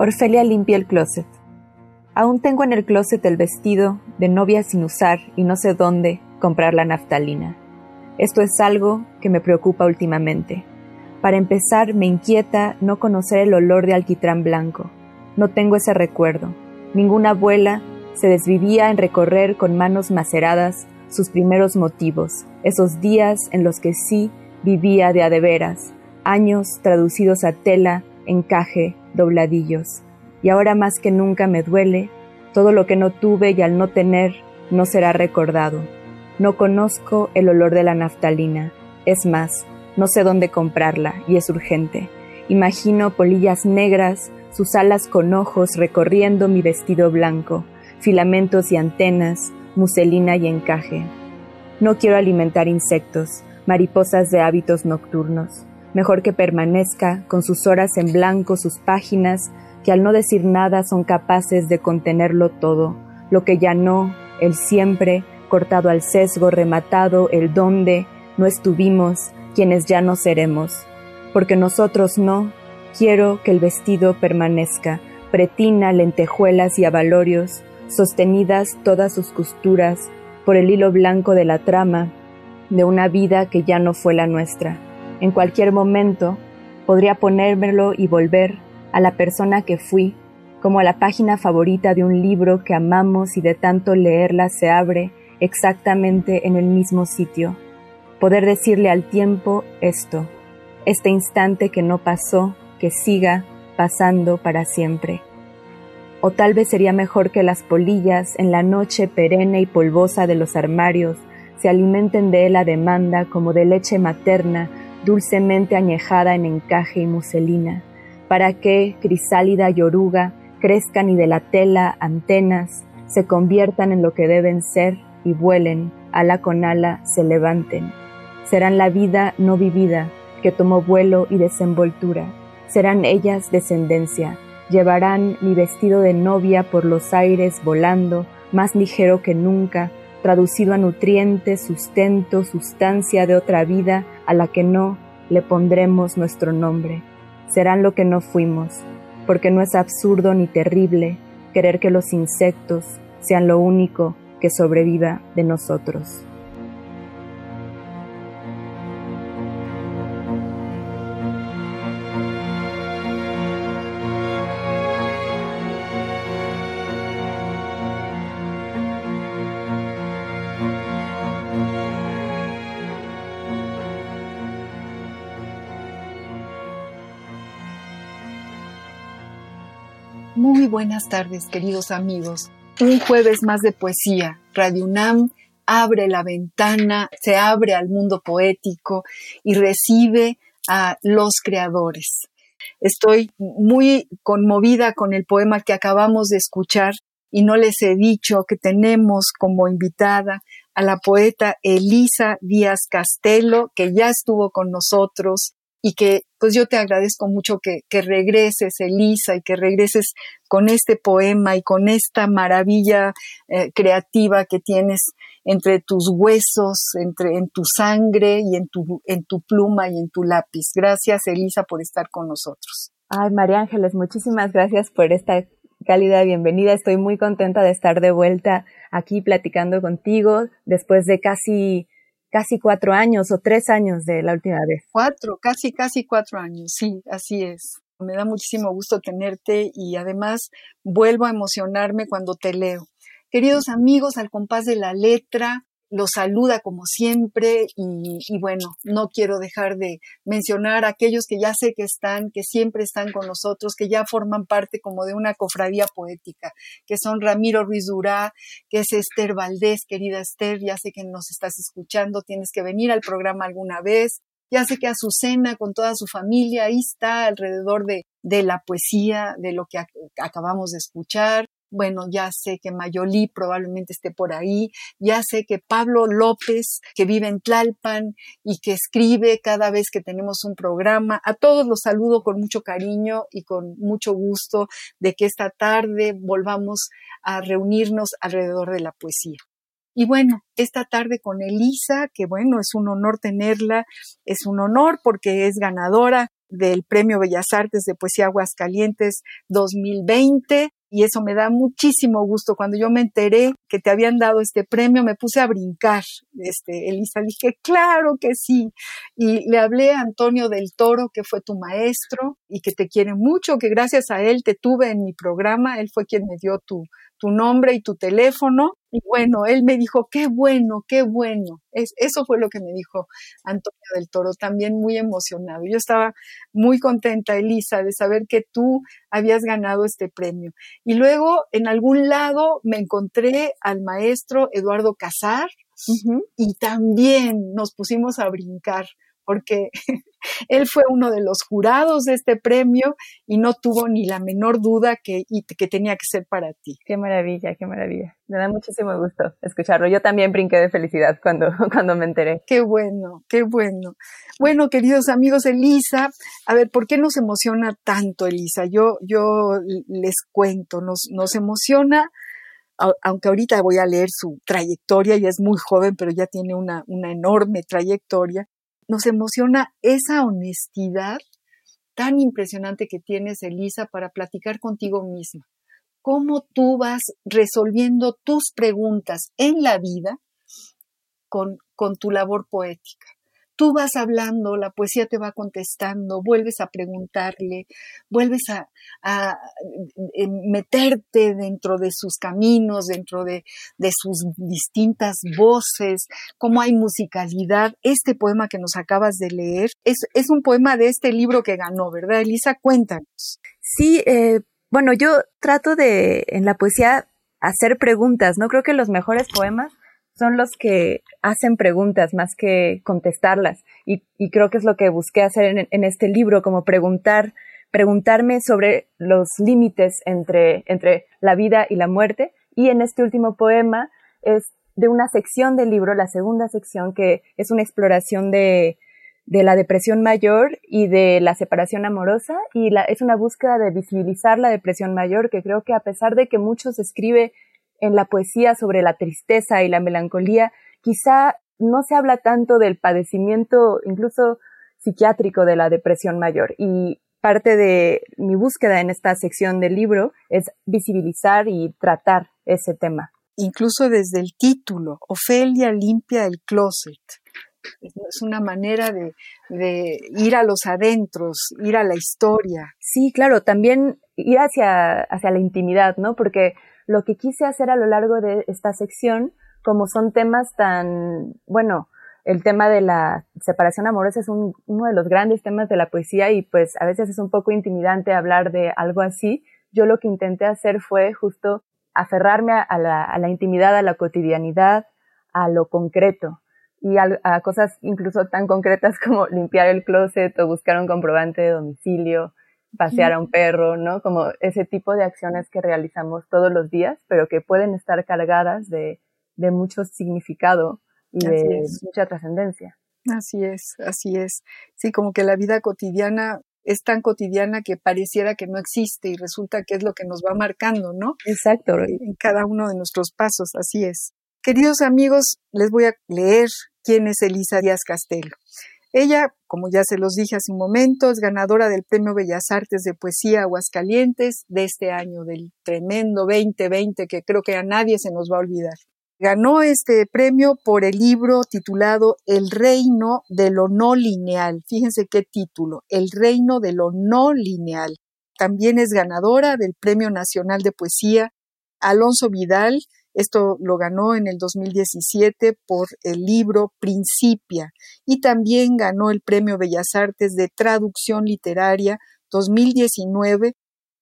Orfelia limpia el closet. Aún tengo en el closet el vestido de novia sin usar y no sé dónde comprar la naftalina. Esto es algo que me preocupa últimamente. Para empezar, me inquieta no conocer el olor de alquitrán blanco. No tengo ese recuerdo. Ninguna abuela se desvivía en recorrer con manos maceradas sus primeros motivos, esos días en los que sí vivía de a de veras, años traducidos a tela, encaje, dobladillos, y ahora más que nunca me duele, todo lo que no tuve y al no tener no será recordado. No conozco el olor de la naftalina, es más, no sé dónde comprarla y es urgente. Imagino polillas negras, sus alas con ojos recorriendo mi vestido blanco, filamentos y antenas, muselina y encaje. No quiero alimentar insectos, mariposas de hábitos nocturnos mejor que permanezca con sus horas en blanco, sus páginas, que al no decir nada son capaces de contenerlo todo, lo que ya no, el siempre, cortado al sesgo, rematado, el donde, no estuvimos, quienes ya no seremos. Porque nosotros no, quiero que el vestido permanezca, pretina, lentejuelas y abalorios, sostenidas todas sus costuras por el hilo blanco de la trama de una vida que ya no fue la nuestra en cualquier momento podría ponérmelo y volver a la persona que fui, como a la página favorita de un libro que amamos y de tanto leerla se abre exactamente en el mismo sitio. Poder decirle al tiempo esto, este instante que no pasó, que siga pasando para siempre. O tal vez sería mejor que las polillas en la noche perenne y polvosa de los armarios se alimenten de la demanda como de leche materna dulcemente añejada en encaje y muselina, para que, crisálida y oruga, crezcan y de la tela antenas, se conviertan en lo que deben ser y vuelen, ala con ala, se levanten. Serán la vida no vivida, que tomó vuelo y desenvoltura. Serán ellas descendencia, llevarán mi vestido de novia por los aires volando, más ligero que nunca, traducido a nutrientes, sustento, sustancia de otra vida a la que no le pondremos nuestro nombre. Serán lo que no fuimos, porque no es absurdo ni terrible querer que los insectos sean lo único que sobreviva de nosotros. Muy buenas tardes, queridos amigos. Un jueves más de poesía. Radio UNAM abre la ventana, se abre al mundo poético y recibe a los creadores. Estoy muy conmovida con el poema que acabamos de escuchar y no les he dicho que tenemos como invitada a la poeta Elisa Díaz Castelo, que ya estuvo con nosotros y que pues yo te agradezco mucho que, regreses, Elisa, y que regreses con este poema y con esta maravilla eh, creativa que tienes entre tus huesos, entre en tu sangre y en tu, en tu pluma y en tu lápiz. Gracias, Elisa, por estar con nosotros. Ay, María Ángeles, muchísimas gracias por esta cálida bienvenida. Estoy muy contenta de estar de vuelta aquí platicando contigo después de casi casi cuatro años o tres años de la última vez. Cuatro, casi, casi cuatro años, sí, así es. Me da muchísimo gusto tenerte y además vuelvo a emocionarme cuando te leo. Queridos amigos, al compás de la letra, los saluda como siempre y, y, bueno, no quiero dejar de mencionar a aquellos que ya sé que están, que siempre están con nosotros, que ya forman parte como de una cofradía poética, que son Ramiro Ruiz Durá, que es Esther Valdés, querida Esther, ya sé que nos estás escuchando, tienes que venir al programa alguna vez, ya sé que Azucena con toda su familia ahí está alrededor de, de la poesía, de lo que acabamos de escuchar bueno, ya sé que Mayolí probablemente esté por ahí, ya sé que Pablo López, que vive en Tlalpan y que escribe cada vez que tenemos un programa, a todos los saludo con mucho cariño y con mucho gusto de que esta tarde volvamos a reunirnos alrededor de la poesía. Y bueno, esta tarde con Elisa, que bueno, es un honor tenerla, es un honor porque es ganadora del Premio Bellas Artes de Poesía Aguascalientes 2020 y eso me da muchísimo gusto. Cuando yo me enteré que te habían dado este premio, me puse a brincar. Este, Elisa, dije, claro que sí. Y le hablé a Antonio del Toro, que fue tu maestro y que te quiere mucho, que gracias a él te tuve en mi programa. Él fue quien me dio tu, tu nombre y tu teléfono. Y bueno, él me dijo, qué bueno, qué bueno. Es, eso fue lo que me dijo Antonio del Toro, también muy emocionado. Yo estaba muy contenta, Elisa, de saber que tú habías ganado este premio. Y luego, en algún lado, me encontré al maestro Eduardo Casar y también nos pusimos a brincar porque él fue uno de los jurados de este premio y no tuvo ni la menor duda que, que tenía que ser para ti. Qué maravilla, qué maravilla. Me da muchísimo gusto escucharlo. Yo también brinqué de felicidad cuando, cuando me enteré. Qué bueno, qué bueno. Bueno, queridos amigos, Elisa, a ver, ¿por qué nos emociona tanto, Elisa? Yo, yo les cuento, nos, nos emociona aunque ahorita voy a leer su trayectoria, y es muy joven, pero ya tiene una, una enorme trayectoria, nos emociona esa honestidad tan impresionante que tienes, Elisa, para platicar contigo misma. Cómo tú vas resolviendo tus preguntas en la vida con, tu labor poética tú vas hablando, la poesía te va contestando, vuelves a preguntarle, vuelves a, eh, meterte dentro de sus caminos, dentro de, sus distintas voces, cómo hay musicalidad. Este poema que nos acabas de leer es, es un poema de este libro que ganó, ¿verdad? Elisa, cuéntanos. Sí, eh, bueno, yo trato de, en la poesía, hacer preguntas, ¿no? Creo que los mejores poemas son los que hacen preguntas más que contestarlas. Y, creo que es lo que busqué hacer en, este libro, como preguntar, preguntarme sobre los límites entre, entre la vida y la muerte. Y en este último poema es de una sección del libro, la segunda sección, que es una exploración de, de la depresión mayor y de la separación amorosa y es una búsqueda de visibilizar la depresión mayor que creo que a pesar de que muchos escribe en la poesía sobre la tristeza y la melancolía, quizá no se habla tanto del padecimiento incluso psiquiátrico de la depresión mayor. Y parte de mi búsqueda en esta sección del libro es visibilizar y tratar ese tema. Incluso desde el título, Ofelia limpia el closet. Es una manera de, de, ir a los adentros, ir a la historia. Sí, claro, también ir hacia, hacia la intimidad, ¿no? Porque lo que quise hacer a lo largo de esta sección, como son temas tan, bueno, el tema de la separación amorosa es uno de los grandes temas de la poesía y pues a veces es un poco intimidante hablar de algo así. Yo lo que intenté hacer fue justo aferrarme a, la, intimidad, a la cotidianidad, a lo concreto y a, a, cosas incluso tan concretas como limpiar el closet o buscar un comprobante de domicilio pasear a un perro, ¿no? Como ese tipo de acciones que realizamos todos los días, pero que pueden estar cargadas de, de mucho significado y de mucha trascendencia. Así es, así es. Sí, como que la vida cotidiana es tan cotidiana que pareciera que no existe y resulta que es lo que nos va marcando, ¿no? Exacto. En cada uno de nuestros pasos, así es. Queridos amigos, les voy a leer quién es Elisa Díaz Castelo. Ella, como ya se los dije hace un momento, es ganadora del Premio Bellas Artes de Poesía Aguascalientes de este año, del tremendo 2020 que creo que a nadie se nos va a olvidar. Ganó este premio por el libro titulado El reino de lo no lineal. Fíjense qué título, El reino de lo no lineal. También es ganadora del Premio Nacional de Poesía Alonso Vidal Esto lo ganó en el 2017 por el libro Principia y también ganó el Premio Bellas Artes de Traducción Literaria 2019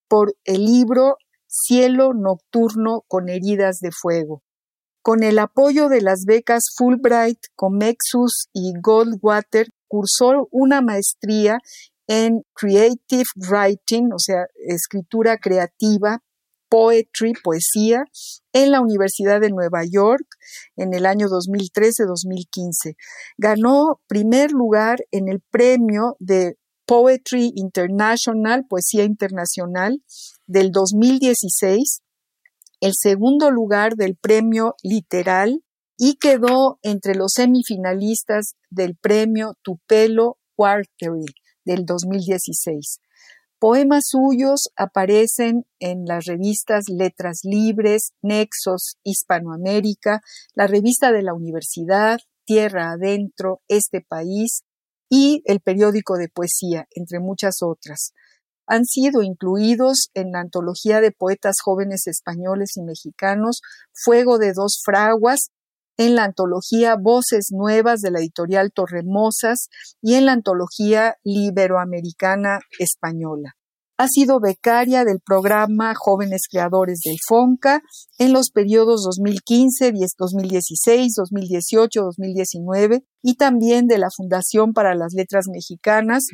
por el libro Cielo Nocturno con Heridas de Fuego. Con el apoyo de las becas Fulbright, Comexus y Goldwater, cursó una maestría en Creative Writing, o sea, escritura creativa, Poetry, poesía, en la Universidad de Nueva York en el año 2013-2015. Ganó primer lugar en el premio de Poetry International, Poesía Internacional, del 2016, el segundo lugar del premio Literal y quedó entre los semifinalistas del premio Tupelo Quarterly del 2016. Poemas suyos aparecen en las revistas Letras Libres, Nexos, Hispanoamérica, la revista de la Universidad, Tierra Adentro, Este País y el periódico de poesía, entre muchas otras. Han sido incluidos en la antología de poetas jóvenes españoles y mexicanos Fuego de dos fraguas, en la antología Voces Nuevas de la editorial Torremosas y en la antología Liberoamericana Española. Ha sido becaria del programa Jóvenes Creadores del FONCA en los periodos 2015, 2016, 2018, 2019 y también de la Fundación para las Letras Mexicanas,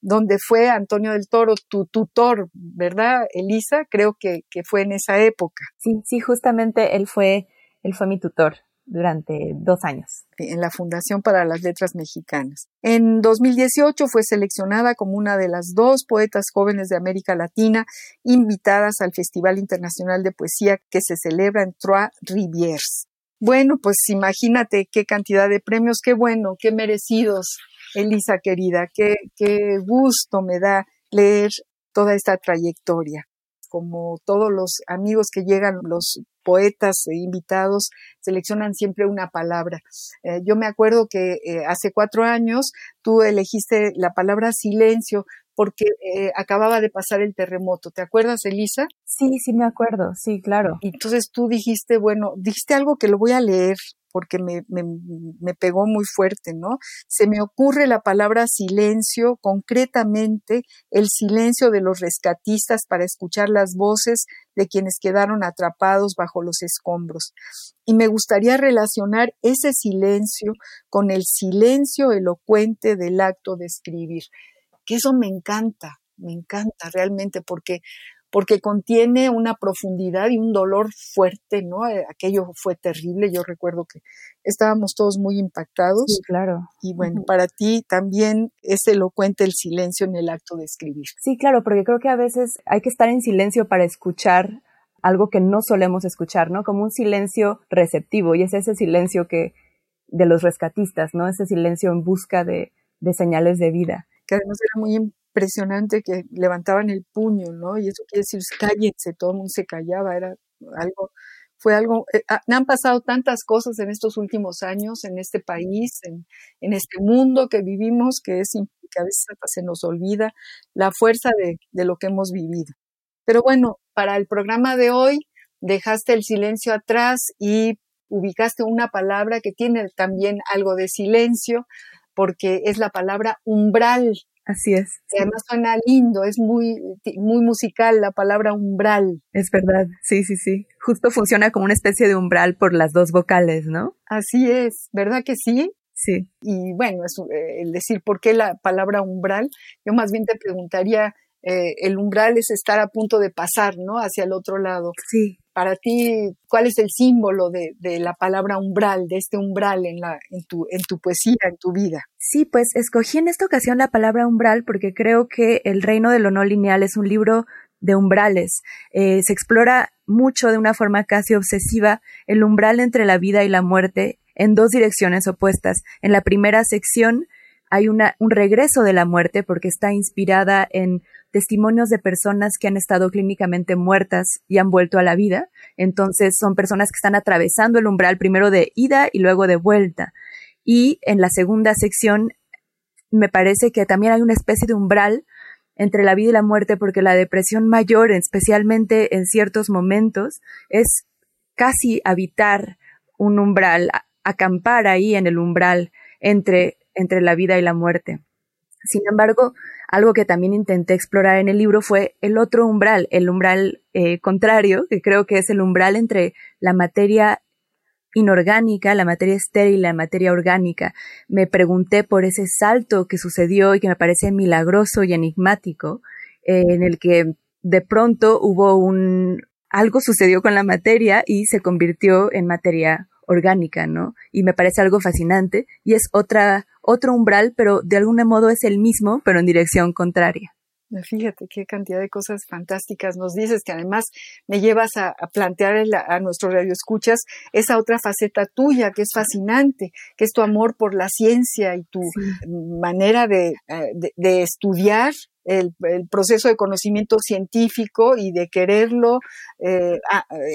donde fue Antonio del Toro tu tutor, ¿verdad, Elisa? Creo que, que fue en esa época. Sí, sí, justamente él fue, él fue mi tutor durante dos años. En la Fundación para las Letras Mexicanas. En 2018 fue seleccionada como una de las dos poetas jóvenes de América Latina invitadas al Festival Internacional de Poesía que se celebra en Trois Rivières. Bueno, pues imagínate qué cantidad de premios, qué bueno, qué merecidos, Elisa querida, qué, qué gusto me da leer toda esta trayectoria como todos los amigos que llegan, los poetas e invitados, seleccionan siempre una palabra. Eh, yo me acuerdo que eh, hace cuatro años tú elegiste la palabra silencio porque eh, acababa de pasar el terremoto. ¿Te acuerdas, Elisa? Sí, sí me acuerdo, sí, claro. Entonces tú dijiste, bueno, dijiste algo que lo voy a leer porque me, me, me, pegó muy fuerte, ¿no? Se me ocurre la palabra silencio, concretamente el silencio de los rescatistas para escuchar las voces de quienes quedaron atrapados bajo los escombros. Y me gustaría relacionar ese silencio con el silencio elocuente del acto de escribir, que eso me encanta, me encanta realmente porque porque contiene una profundidad y un dolor fuerte, ¿no? Eh, aquello fue terrible, yo recuerdo que estábamos todos muy impactados. Sí, claro. Y bueno, para ti también es elocuente el silencio en el acto de escribir. Sí, claro, porque creo que a veces hay que estar en silencio para escuchar algo que no solemos escuchar, ¿no? Como un silencio receptivo, y es ese silencio que de los rescatistas, ¿no? Ese silencio en busca de, de señales de vida. Que además era muy impresionante que levantaban el puño, ¿no? Y eso quiere decir, cállense, todo el mundo se callaba, era algo, fue algo, eh, ah, han pasado tantas cosas en estos últimos años, en este país, en, en este mundo que vivimos, que es que a veces se nos olvida la fuerza de, de lo que hemos vivido. Pero bueno, para el programa de hoy dejaste el silencio atrás y ubicaste una palabra que tiene también algo de silencio, porque es la palabra umbral. Así es. Además suena lindo, es muy, muy musical la palabra umbral. Es verdad, sí, sí, sí. Justo funciona como una especie de umbral por las dos vocales, ¿no? Así es, ¿verdad que sí? Sí. Y bueno, es, eh, el decir por qué la palabra umbral, yo más bien te preguntaría, eh, el umbral es estar a punto de pasar, ¿no? Hacia el otro lado. Sí. Para ti, ¿cuál es el símbolo de, de la palabra umbral, de este umbral en, la, en, tu, en tu poesía, en tu vida? Sí, pues escogí en esta ocasión la palabra umbral porque creo que El reino de lo no lineal es un libro de umbrales. Eh, se explora mucho de una forma casi obsesiva el umbral entre la vida y la muerte en dos direcciones opuestas. En la primera sección hay un regreso de la muerte porque está inspirada en testimonios de personas que han estado clínicamente muertas y han vuelto a la vida. Entonces son personas que están atravesando el umbral primero de ida y luego de vuelta. Y en la segunda sección me parece que también hay una especie de umbral entre la vida y la muerte porque la depresión mayor, especialmente en ciertos momentos, es casi habitar un umbral, acampar ahí en el umbral entre, entre la vida y la muerte. Sin embargo, algo que también intenté explorar en el libro fue el otro umbral, el umbral eh, contrario, que creo que es el umbral entre la materia inorgánica, la materia estéril la materia orgánica. Me pregunté por ese salto que sucedió y que me parece milagroso y enigmático, eh, en el que de pronto hubo un algo sucedió con la materia y se convirtió en materia orgánica, ¿no? Y me parece algo fascinante y es otra otro umbral, pero de algún modo es el mismo, pero en dirección contraria. Fíjate qué cantidad de cosas fantásticas nos dices, que además me llevas a, plantear a nuestro radio escuchas esa otra faceta tuya que es fascinante, que es tu amor por la ciencia y tu manera de, eh, de, estudiar el, proceso de conocimiento científico y de quererlo eh,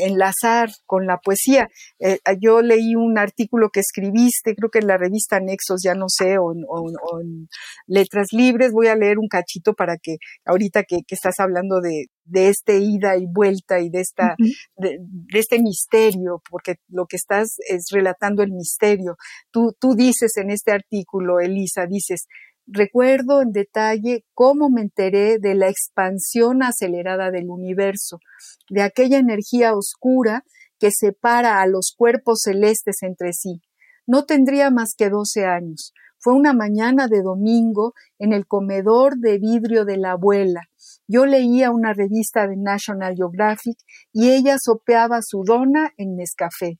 enlazar con la poesía. Eh, yo leí un artículo que escribiste, creo que en la revista Nexos, ya no sé, o, en Letras Libres, voy a leer un cachito para que ahorita que, estás hablando de, de este ida y vuelta y de esta de, este misterio porque lo que estás es relatando el misterio. Tú tú dices en este artículo Elisa dices Recuerdo en detalle cómo me enteré de la expansión acelerada del universo, de aquella energía oscura que separa a los cuerpos celestes entre sí. No tendría más que doce años. Fue una mañana de domingo en el comedor de vidrio de la abuela. Yo leía una revista de National Geographic y ella sopeaba su dona en Nescafé.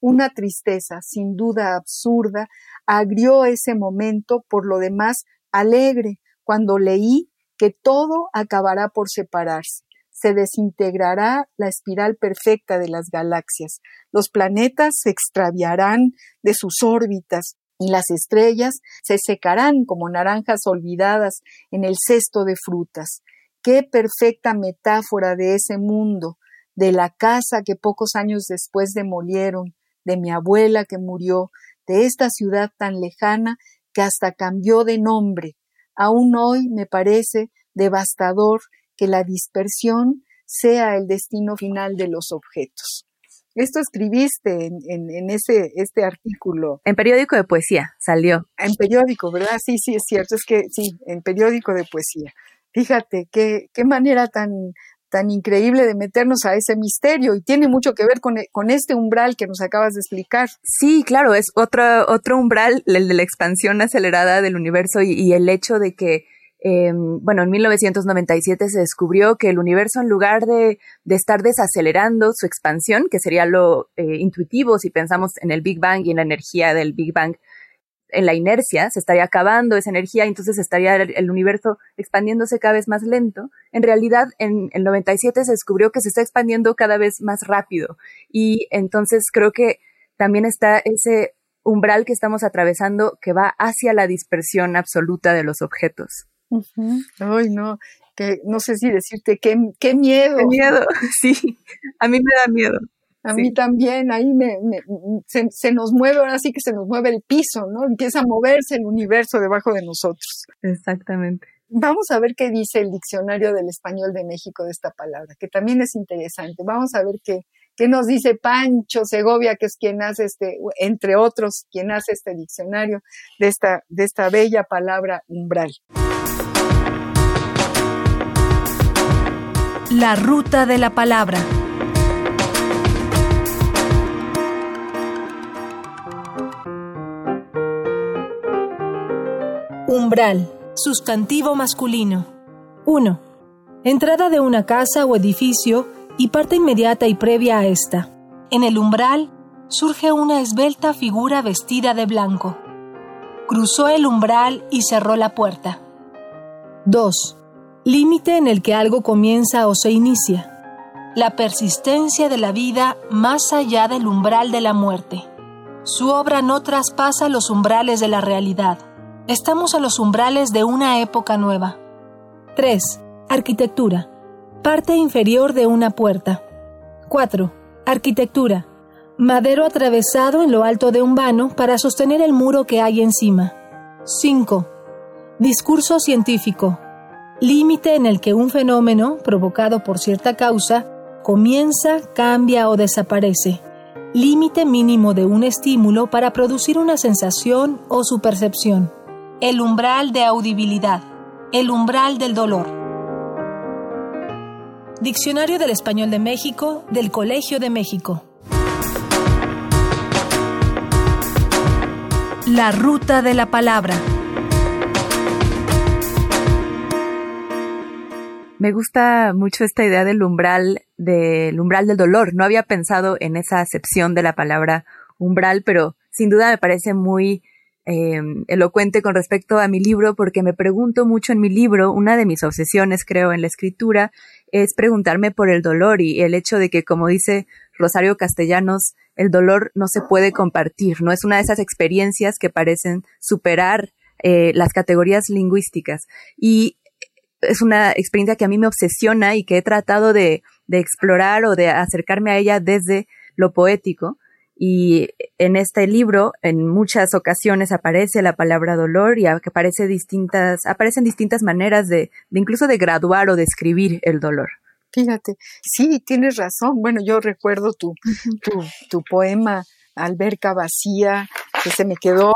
Una tristeza, sin duda absurda, agrió ese momento, por lo demás alegre, cuando leí que todo acabará por separarse. Se desintegrará la espiral perfecta de las galaxias. Los planetas se extraviarán de sus órbitas y las estrellas se secarán como naranjas olvidadas en el cesto de frutas. Qué perfecta metáfora de ese mundo, de la casa que pocos años después demolieron, de mi abuela que murió, de esta ciudad tan lejana que hasta cambió de nombre. Aún hoy me parece devastador que la dispersión sea el destino final de los objetos. Esto escribiste en, ese este artículo. En periódico de poesía salió. En periódico, ¿verdad? Sí, sí, es cierto. Es que sí, en periódico de poesía. Fíjate qué, qué manera tan, tan increíble de meternos a ese misterio y tiene mucho que ver con, con, este umbral que nos acabas de explicar. Sí, claro, es otro, otro umbral, el de la expansión acelerada del universo y, el hecho de que, eh, bueno, en 1997 se descubrió que el universo en lugar de, de estar desacelerando su expansión, que sería lo eh, intuitivo si pensamos en el Big Bang y en la energía del Big Bang, en la inercia, se estaría acabando esa energía y entonces estaría el, universo expandiéndose cada vez más lento. En realidad, en el 97 se descubrió que se está expandiendo cada vez más rápido y entonces creo que también está ese umbral que estamos atravesando que va hacia la dispersión absoluta de los objetos. Ay, no, que no sé si decirte qué, qué miedo. Qué miedo, sí, a mí me da miedo. A mí también, ahí me, se, nos mueve, ahora sí que se nos mueve el piso, ¿no? Empieza a moverse el universo debajo de nosotros. Exactamente. Vamos a ver qué dice el diccionario del español de México de esta palabra, que también es interesante. Vamos a ver qué, qué nos dice Pancho Segovia, que es quien hace este, entre otros, quien hace este diccionario de esta, de esta bella palabra umbral. La ruta de la palabra. Umbral. Sustantivo masculino. 1. Entrada de una casa o edificio y parte inmediata y previa a esta. En el umbral surge una esbelta figura vestida de blanco. Cruzó el umbral y cerró la puerta. 2. Límite en el que algo comienza o se inicia. La persistencia de la vida más allá del umbral de la muerte. Su obra no traspasa los umbrales de la realidad Estamos a los umbrales de una época nueva. 3. Arquitectura. Parte inferior de una puerta. 4. Arquitectura. Madero atravesado en lo alto de un vano para sostener el muro que hay encima. 5. Discurso científico. Límite en el que un fenómeno, provocado por cierta causa, Comienza, cambia o desaparece. Límite mínimo de un estímulo para producir una sensación o su percepción. El umbral de audibilidad. El umbral del dolor. Diccionario del Español de México del Colegio de México. La ruta de la palabra. Me gusta mucho esta idea del umbral, del umbral del dolor. No había pensado en esa acepción de la palabra umbral, pero sin duda me parece muy eh, elocuente con respecto a mi libro, porque me pregunto mucho en mi libro, una de mis obsesiones, creo, en la escritura, es preguntarme por el dolor y el hecho de que, como dice Rosario Castellanos, el dolor no se puede compartir, no es una de esas experiencias que parecen superar eh, las categorías lingüísticas. Y es una experiencia que a mí me obsesiona y que he tratado de, de explorar o de acercarme a ella desde lo poético. Y en este libro, en muchas ocasiones aparece la palabra dolor y aparece distintas, aparecen distintas maneras de, de incluso de graduar o de escribir el dolor. Fíjate, sí, tienes razón. Bueno, yo recuerdo tu, tu, tu poema Alberca Vacía, que se me quedó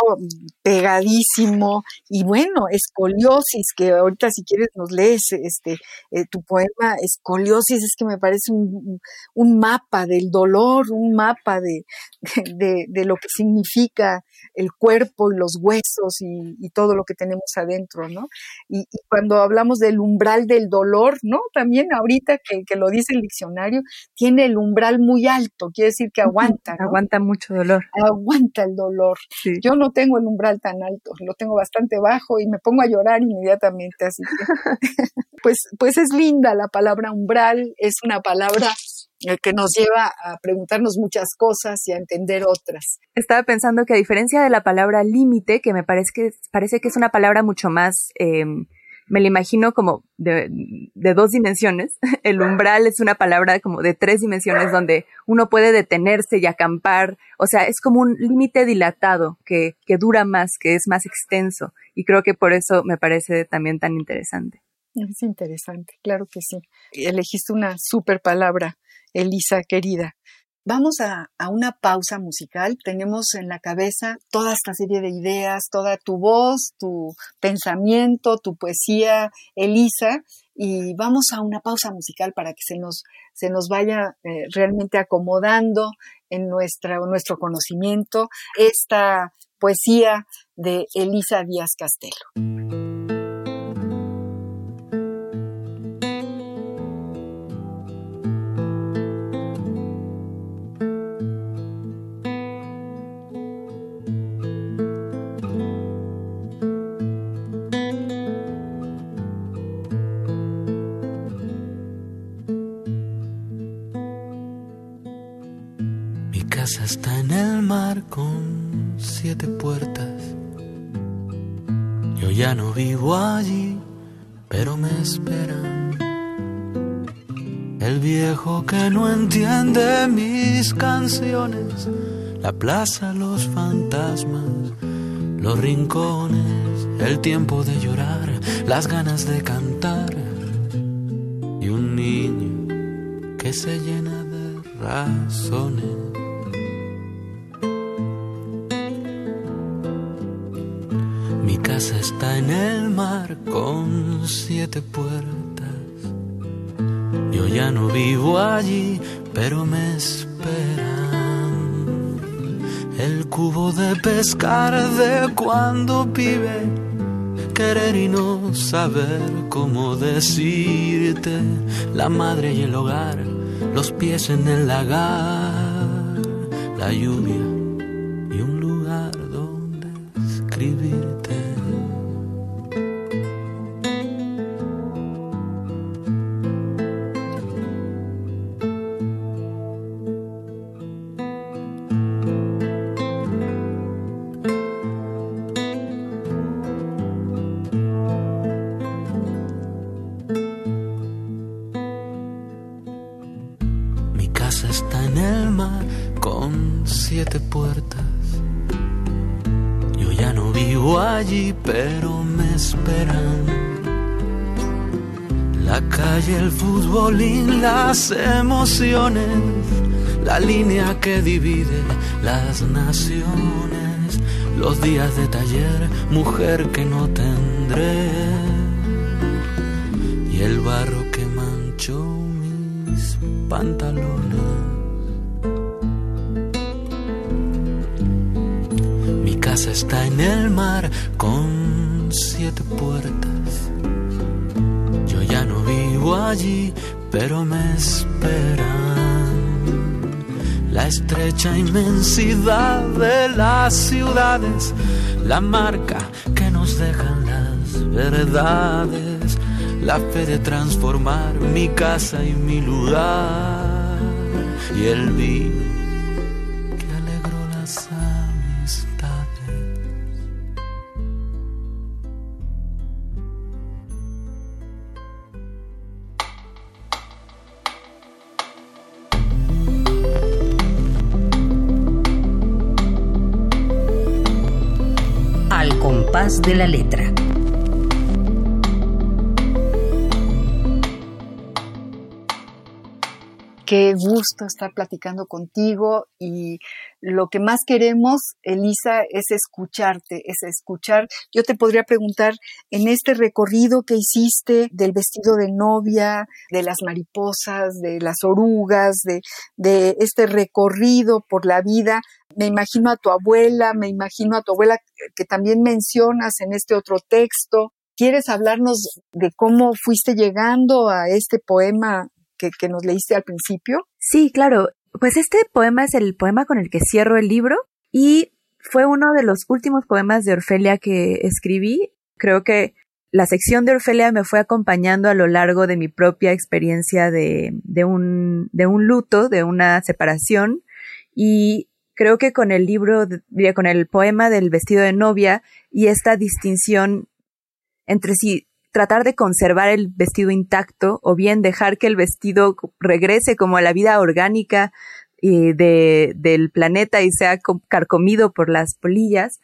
pegadísimo. Y bueno, escoliosis, que ahorita si quieres nos lees este, eh, tu poema, escoliosis, es que me parece un, un mapa del dolor, un mapa de, de, de, lo que significa el cuerpo y los huesos y, y todo lo que tenemos adentro, ¿no? Y, y, cuando hablamos del umbral del dolor, ¿no? También ahorita que, que, lo dice el diccionario, tiene el umbral muy alto, quiere decir que aguanta. ¿no? Aguanta mucho dolor. Aguanta el dolor. Sí. Yo no tengo el umbral tan alto, lo tengo bastante bajo y me pongo a llorar inmediatamente, así que pues, pues es linda la palabra umbral, es una palabra eh, que nos lleva a preguntarnos muchas cosas y a entender otras. Estaba pensando que a diferencia de la palabra límite, que me parece que, parece que es una palabra mucho más, eh, me la imagino como de, de, dos dimensiones. El umbral es una palabra como de tres dimensiones donde uno puede detenerse y acampar. O sea, es como un límite dilatado que, que dura más, que es más extenso. Y creo que por eso me parece también tan interesante. Es interesante, claro que sí. Elegiste una super palabra, Elisa querida. Vamos a, a, una pausa musical. Tenemos en la cabeza toda esta serie de ideas, toda tu voz, tu pensamiento, tu poesía, Elisa, y vamos a una pausa musical para que se nos, se nos vaya eh, realmente acomodando en nuestra, nuestro conocimiento esta poesía de Elisa Díaz Castelo. Que no entiende mis canciones, la plaza, los fantasmas, los rincones, el tiempo de llorar, las ganas de cantar y un niño que se llena de razones. casa está en el mar con siete puertas. Ya no vivo allí, pero me esperan. El cubo de pescar de cuando vive, querer y no saber cómo decirte. La madre y el hogar, los pies en el lagar, la lluvia la línea que divide las naciones, los días de taller, mujer que no tendré, y el barro que manchó mis pantalones. Mi casa está en el mar con siete puertas ya no vivo allí, pero me esperan. La estrecha inmensidad de las ciudades, la marca que nos dejan las verdades, la fe de transformar mi casa y mi lugar y el vino de la letra. Qué gusto estar platicando contigo y lo que más queremos, Elisa, es escucharte, es escuchar. Yo te podría preguntar, en este recorrido que hiciste del vestido de novia, de las mariposas, de las orugas, de, de este recorrido por la vida, me imagino a tu abuela, me imagino a tu abuela que también mencionas en este otro texto. ¿Quieres hablarnos de cómo fuiste llegando a este poema que, nos leíste al principio? Sí, claro. Pues este poema es el poema con el que cierro el libro y fue uno de los últimos poemas de Orfelia que escribí. Creo que la sección de Orfelia me fue acompañando a lo largo de mi propia experiencia de, de, un, de un luto, de una separación, y creo que con el libro, con el poema del vestido de novia y esta distinción entre si tratar de conservar el vestido intacto o bien dejar que el vestido regrese como a la vida orgánica eh, de, del planeta y sea carcomido por las polillas,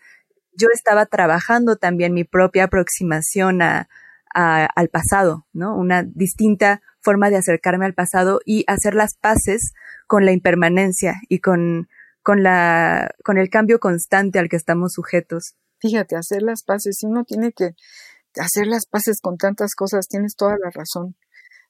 yo estaba trabajando también mi propia aproximación a, al pasado, ¿no? Una distinta forma de acercarme al pasado y hacer las paces con la impermanencia y con con la, con el cambio constante al que estamos sujetos. Fíjate, hacer las paces, uno tiene que hacer las paces con tantas cosas, tienes toda la razón.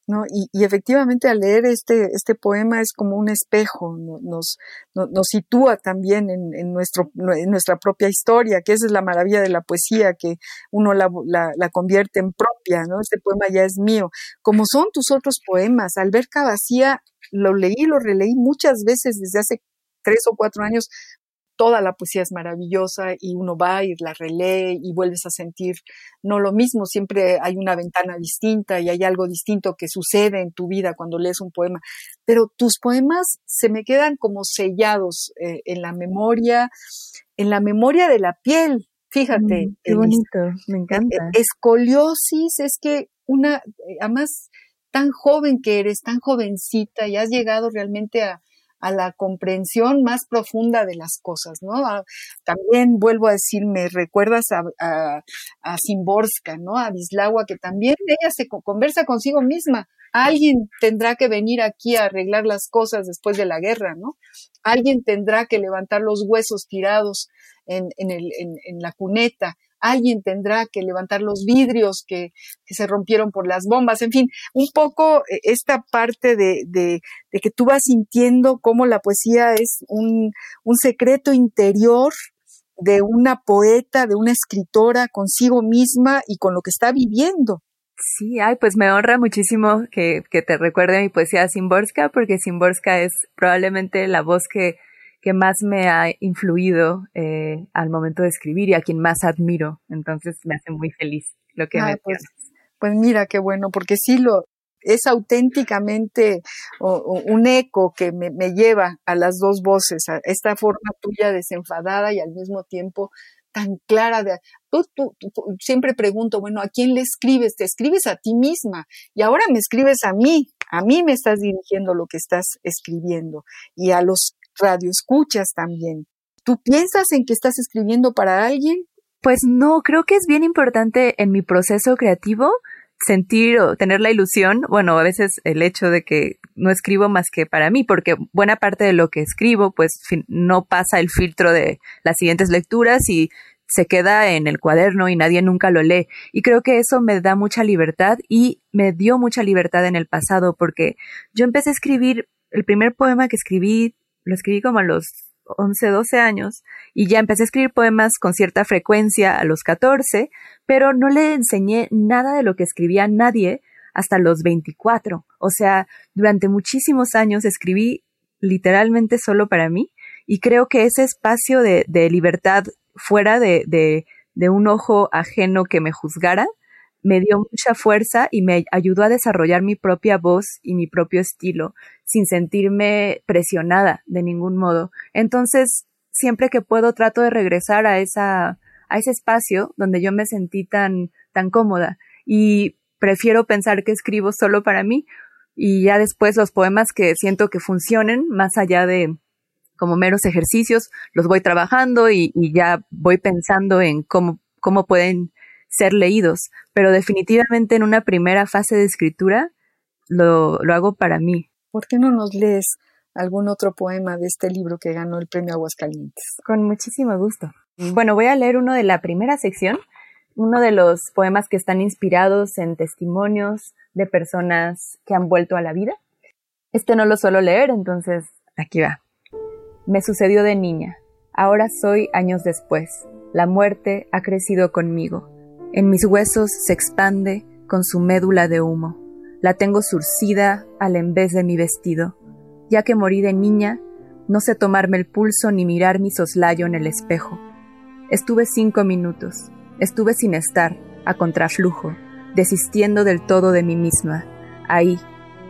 ¿no? Y, y, efectivamente al leer este, este poema es como un espejo, nos, nos, nos sitúa también en, en, nuestro, en nuestra propia historia, que esa es la maravilla de la poesía, que uno la, la, la, convierte en propia, ¿no? Este poema ya es mío. Como son tus otros poemas, Alberca Vacía lo leí, lo releí muchas veces desde hace tres o cuatro años, toda la poesía es maravillosa y uno va y la relee y vuelves a sentir no lo mismo, siempre hay una ventana distinta y hay algo distinto que sucede en tu vida cuando lees un poema, pero tus poemas se me quedan como sellados eh, en la memoria, en la memoria de la piel, fíjate. Mm, qué bonito, me encanta. E, escoliosis es que una, eh, además tan joven que eres, tan jovencita y has llegado realmente a, a la comprensión más profunda de las cosas, ¿no? Ah, también vuelvo a decir, me recuerdas a, a, Simborska, ¿no? A Bislawa, que también ella se conversa consigo misma. Alguien tendrá que venir aquí a arreglar las cosas después de la guerra, ¿no? Alguien tendrá que levantar los huesos tirados en, en, el, en, en la cuneta alguien tendrá que levantar los vidrios que, se rompieron por las bombas, en fin, un poco eh, esta parte de, de, de que tú vas sintiendo cómo la poesía es un, un secreto interior de una poeta, de una escritora consigo misma y con lo que está viviendo. Sí, ay, pues me honra muchísimo que, que te recuerde mi poesía Simborska, porque Simborska es probablemente la voz que que más me ha influido eh, al momento de escribir y a quien más admiro. Entonces me hace muy feliz lo que me pues, pues mira qué bueno, porque sí lo es auténticamente un eco que me, me, lleva a las dos voces, a esta forma tuya desenfadada y al mismo tiempo tan clara de tú, tú, siempre pregunto, bueno, ¿a quién le escribes? Te escribes a ti misma y ahora me escribes a mí, a mí me estás dirigiendo lo que estás escribiendo y a los radio escuchas también. ¿Tú piensas en que estás escribiendo para alguien? Pues no, creo que es bien importante en mi proceso creativo sentir o tener la ilusión, bueno, a veces el hecho de que no escribo más que para mí, porque buena parte de lo que escribo, pues no pasa el filtro de las siguientes lecturas y se queda en el cuaderno y nadie nunca lo lee. Y creo que eso me da mucha libertad y me dio mucha libertad en el pasado, porque yo empecé a escribir, el primer poema que escribí, lo escribí como a los 11, 12 años y ya empecé a escribir poemas con cierta frecuencia a los 14, pero no le enseñé nada de lo que escribía a nadie hasta los 24. O sea, durante muchísimos años escribí literalmente solo para mí y creo que ese espacio de, libertad fuera de un ojo ajeno que me juzgara, me dio mucha fuerza y me ayudó a desarrollar mi propia voz y mi propio estilo sin sentirme presionada de ningún modo. Entonces, siempre que puedo trato de regresar a esa a ese espacio donde yo me sentí tan tan cómoda y prefiero pensar que escribo solo para mí y ya después los poemas que siento que funcionen más allá de como meros ejercicios, los voy trabajando y, y ya voy pensando en cómo, cómo pueden ser leídos, pero definitivamente en una primera fase de escritura lo, lo hago para mí. ¿Por qué no nos lees algún otro poema de este libro que ganó el premio Aguascalientes? Con muchísimo gusto. Bueno, voy a leer uno de la primera sección, uno de los poemas que están inspirados en testimonios de personas que han vuelto a la vida. Este no lo suelo leer, entonces aquí va. Me sucedió de niña. Ahora soy años después. La muerte ha crecido conmigo. En mis huesos se expande con su médula de humo. La tengo surcida al vez de mi vestido. Ya que morí de niña, no sé tomarme el pulso ni mirar mi soslayo en el espejo. Estuve cinco minutos. Estuve sin estar, a contraflujo, desistiendo del todo de mí misma. Ahí,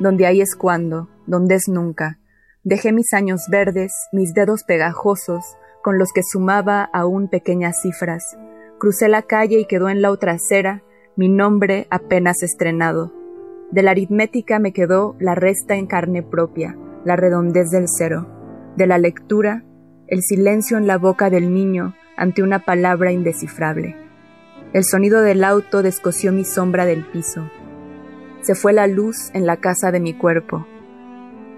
donde ahí es cuando, donde es nunca. Dejé mis años verdes, mis dedos pegajosos, con los que sumaba aún pequeñas cifras, Crucé la calle y quedó en la otra acera mi nombre apenas estrenado. De la aritmética me quedó la resta en carne propia, la redondez del cero. De la lectura, el silencio en la boca del niño ante una palabra indescifrable. El sonido del auto descosió mi sombra del piso. Se fue la luz en la casa de mi cuerpo.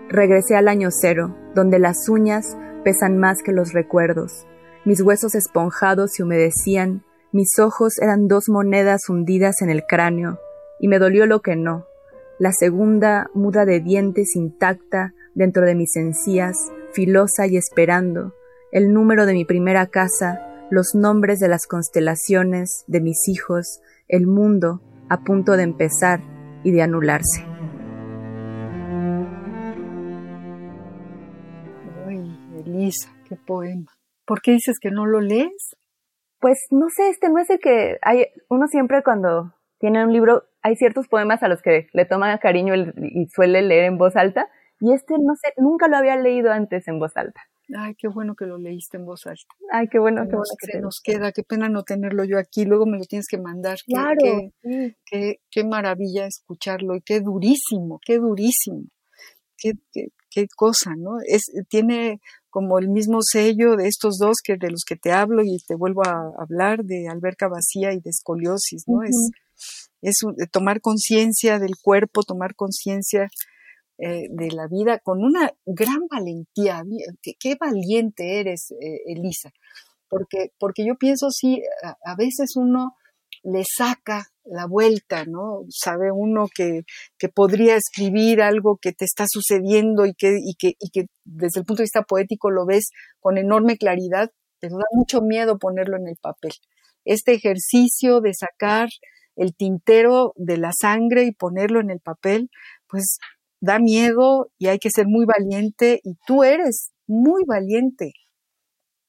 Regresé al año cero, donde las uñas pesan más que los recuerdos. Mis huesos esponjados se humedecían mis ojos eran dos monedas hundidas en el cráneo, y me dolió lo que no. La segunda, muda de dientes intacta dentro de mis encías, filosa y esperando, el número de mi primera casa, los nombres de las constelaciones, de mis hijos, el mundo a punto de empezar y de anularse. Ay, Elisa, qué poema. ¿Por qué dices que no lo lees? Pues no sé, este no es el que hay, uno siempre cuando tiene un libro, hay ciertos poemas a los que le toma cariño y suele leer en voz alta, y este no sé, nunca lo había leído antes en voz alta. Ay, qué bueno que lo leíste en voz alta. Ay, qué bueno, qué bueno que nos queda, qué pena no tenerlo yo aquí, luego me lo tienes que mandar. Claro. Qué, qué, qué maravilla escucharlo y qué durísimo, qué durísimo. Qué, qué, qué cosa, ¿no? Es, tiene como el mismo sello de estos dos que de los que te hablo y te vuelvo a hablar de alberca vacía y de escoliosis, ¿no? Es, es tomar conciencia del cuerpo, tomar conciencia eh, de la vida con una gran valentía. Qué, qué valiente eres, eh, Elisa. Porque, porque yo pienso, sí, a veces uno le saca la vuelta, ¿no? Sabe uno que, que podría escribir algo que te está sucediendo y que, y, que, y que desde el punto de vista poético lo ves con enorme claridad, pero da mucho miedo ponerlo en el papel. Este ejercicio de sacar el tintero de la sangre y ponerlo en el papel, pues da miedo y hay que ser muy valiente y tú eres muy valiente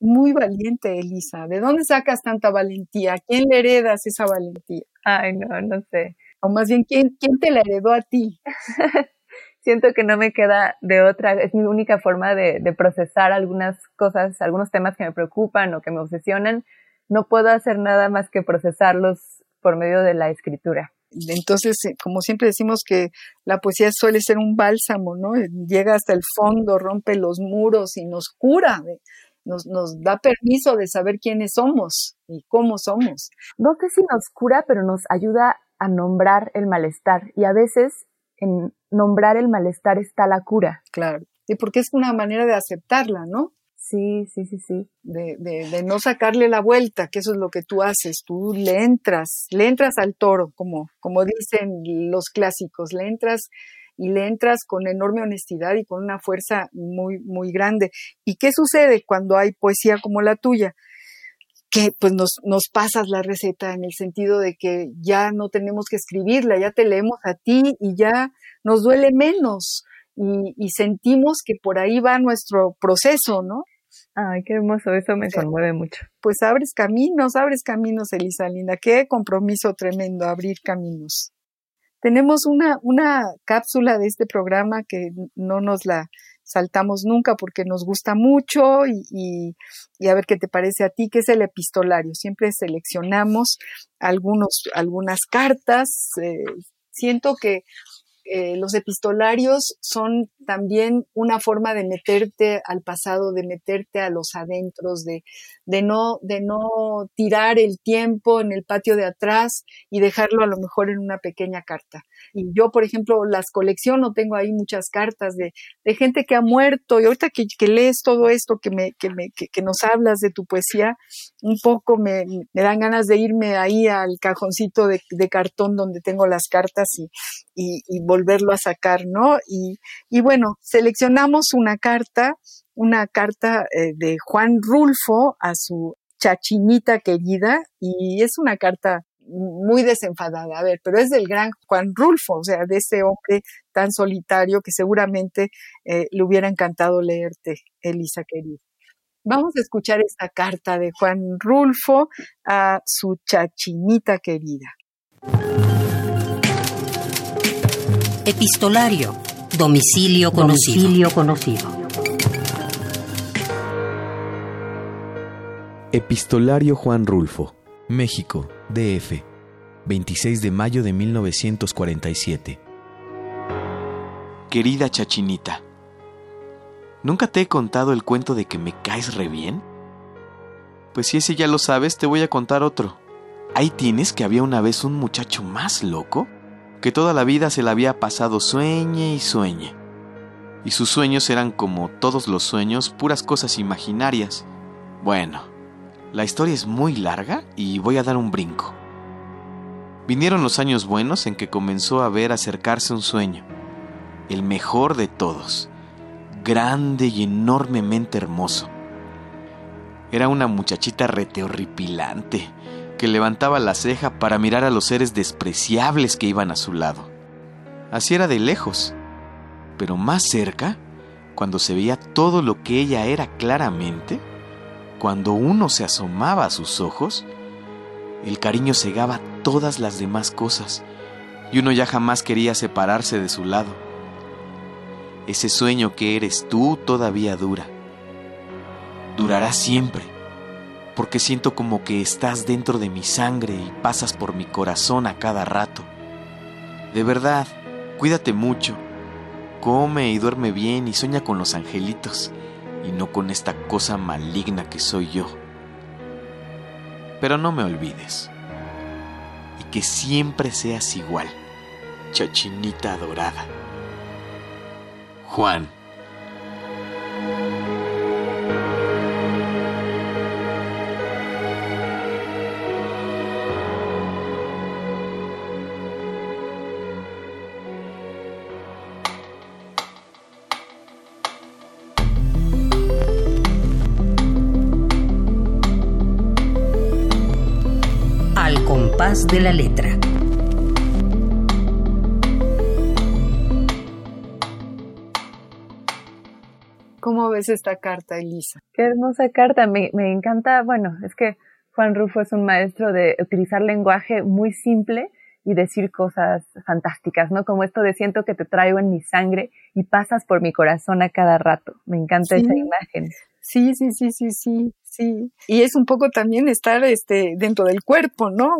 muy valiente, Elisa. ¿De dónde sacas tanta valentía? ¿A quién le heredas esa valentía? Ay, no, no sé. O más bien, ¿quién, quién te la heredó a ti? Siento que no me queda de otra, es mi única forma de, de procesar algunas cosas, algunos temas que me preocupan o que me obsesionan. No puedo hacer nada más que procesarlos por medio de la escritura. Entonces, eh, como siempre decimos que la poesía suele ser un bálsamo, ¿no? Llega hasta el fondo, rompe los muros y nos cura nos, nos da permiso de saber quiénes somos y cómo somos. No sé si nos cura, pero nos ayuda a nombrar el malestar y a veces en nombrar el malestar está la cura. Claro, y porque es una manera de aceptarla, ¿no? Sí, sí, sí, sí. De, de, de, no sacarle la vuelta, que eso es lo que tú haces, tú le entras, le entras al toro, como, como dicen los clásicos, le entras y le entras con enorme honestidad y con una fuerza muy, muy grande. ¿Y qué sucede cuando hay poesía como la tuya? que pues nos, nos pasas la receta en el sentido de que ya no tenemos que escribirla, ya te leemos a ti y ya nos duele menos y, y sentimos que por ahí va nuestro proceso, ¿no? Ay, qué hermoso, eso me conmueve mucho. Pues abres caminos, abres caminos, Elisa Linda, qué compromiso tremendo abrir caminos. Tenemos una, una cápsula de este programa que no nos la saltamos nunca porque nos gusta mucho y, y, a ver qué te parece a ti, que es el epistolario. Siempre seleccionamos algunos, algunas cartas. Eh, siento que eh, los epistolarios son también una forma de meterte al pasado, de meterte a los adentros, de, de, no, de no tirar el tiempo en el patio de atrás y dejarlo a lo mejor en una pequeña carta. Y yo, por ejemplo, las colecciono, tengo ahí muchas cartas de, de gente que ha muerto y ahorita que, lees todo esto, que, me, que, me, que, nos hablas de tu poesía, un poco me, me dan ganas de irme ahí al cajoncito de, de cartón donde tengo las cartas y, y, y volverlo a sacar, ¿no? Y, y bueno, seleccionamos una carta, una carta eh, de Juan Rulfo a su chachinita querida y es una carta muy desenfadada, a ver, pero es del gran Juan Rulfo, o sea, de ese hombre tan solitario que seguramente eh, le hubiera encantado leerte, Elisa querida. Vamos a escuchar esta carta de Juan Rulfo a su chachinita querida. Epistolario. Domicilio conocido. Domicilio conocido. Epistolario Juan Rulfo, México, DF, 26 de mayo de 1947. Querida Chachinita, ¿nunca te he contado el cuento de que me caes re bien? Pues si ese ya lo sabes, te voy a contar otro. Ahí tienes que había una vez un muchacho más loco que toda la vida se la había pasado sueñe y sueñe. Y sus sueños eran como todos los sueños, puras cosas imaginarias. Bueno, la historia es muy larga y voy a dar un brinco. Vinieron los años buenos en que comenzó a ver acercarse un sueño, el mejor de todos, grande y enormemente hermoso. Era una muchachita reteorripilante, que levantaba la ceja para mirar a los seres despreciables que iban a su lado. Así era de lejos, pero más cerca, cuando se veía todo lo que ella era claramente, cuando uno se asomaba a sus ojos, el cariño cegaba todas las demás cosas y uno ya jamás quería separarse de su lado. Ese sueño que eres tú todavía dura. Durará siempre porque siento como que estás dentro de mi sangre y pasas por mi corazón a cada rato. De verdad, cuídate mucho, come y duerme bien y sueña con los angelitos y no con esta cosa maligna que soy yo. Pero no me olvides y que siempre seas igual, chachinita dorada. Juan. De la letra. ¿Cómo ves esta carta, Elisa? Qué hermosa carta, me, me encanta, bueno, es que Juan Rufo es un maestro de utilizar lenguaje muy simple y decir cosas fantásticas, ¿no? Como esto de siento que te traigo en mi sangre y pasas por mi corazón a cada rato. Me encanta Sí. esa imagen. Sí, sí, sí, sí, sí, sí. Y es un poco también estar este, dentro del cuerpo, ¿no?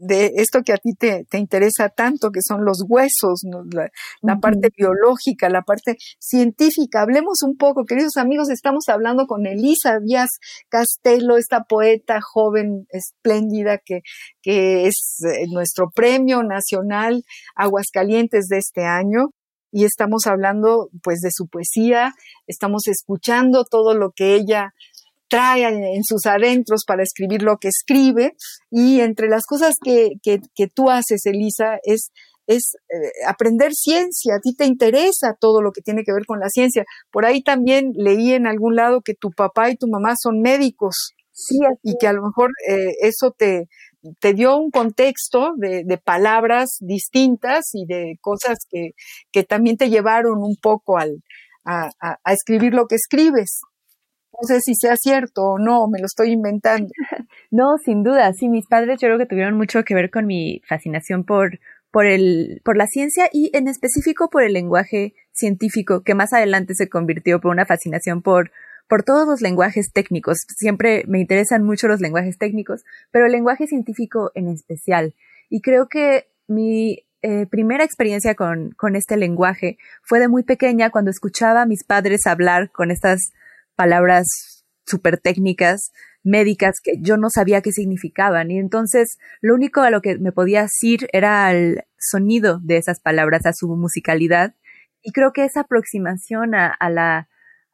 De esto que a ti te, interesa tanto, que son los huesos, la, parte biológica, la parte científica. Hablemos un poco, queridos amigos, estamos hablando con Elisa Díaz Castelo, esta poeta joven, espléndida, que, que es eh, nuestro premio nacional Aguascalientes de este año. Y estamos hablando pues de su poesía, estamos escuchando todo lo que ella trae en sus adentros para escribir lo que escribe. Y entre las cosas que, que, tú haces, Elisa, es, es eh, aprender ciencia. A ti te interesa todo lo que tiene que ver con la ciencia. Por ahí también leí en algún lado que tu papá y tu mamá son médicos. Sí, y que a lo mejor eh, eso te, te dio un contexto de, de, palabras distintas y de cosas que, que también te llevaron un poco al, a, a escribir lo que escribes. No sé si sea cierto o no, me lo estoy inventando. No, sin duda, sí, mis padres yo creo que tuvieron mucho que ver con mi fascinación por, por, el, por la ciencia y en específico por el lenguaje científico, que más adelante se convirtió por una fascinación por, por todos los lenguajes técnicos. Siempre me interesan mucho los lenguajes técnicos, pero el lenguaje científico en especial. Y creo que mi eh, primera experiencia con, con este lenguaje fue de muy pequeña cuando escuchaba a mis padres hablar con estas palabras súper técnicas, médicas, que yo no sabía qué significaban. Y entonces lo único a lo que me podía decir era al sonido de esas palabras, a su musicalidad. Y creo que esa aproximación a, la,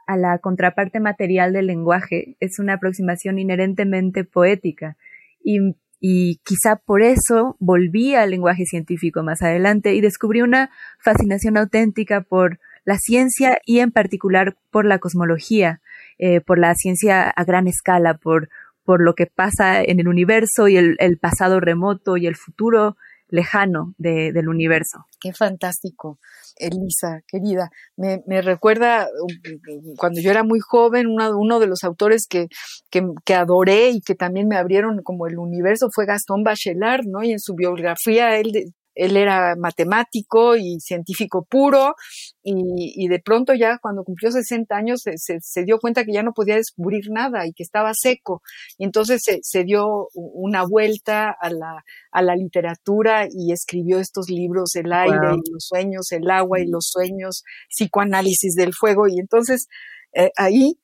a la contraparte material del lenguaje es una aproximación inherentemente poética. Y, y quizá por eso volví al lenguaje científico más adelante y descubrí una fascinación auténtica por la ciencia y en particular por la cosmología, eh, por la ciencia a gran escala, por, por lo que pasa en el universo y el, pasado remoto y el futuro lejano de, del universo. Qué fantástico, Elisa, querida. Me, me recuerda um, cuando yo era muy joven, uno, uno de los autores que, que, que, adoré y que también me abrieron como el universo fue Gastón Bachelard, ¿no? Y en su biografía él él era matemático y científico puro y, de pronto ya cuando cumplió 60 años se, dio cuenta que ya no podía descubrir nada y que estaba seco. Y entonces se, dio una vuelta a la, a la, literatura y escribió estos libros, El aire y los sueños, El agua y los sueños, psicoanálisis del fuego. Y entonces eh, ahí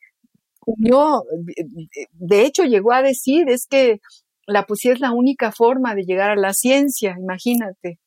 unió, de hecho llegó a decir, es que la poesía es la única forma de llegar a la ciencia, imagínate.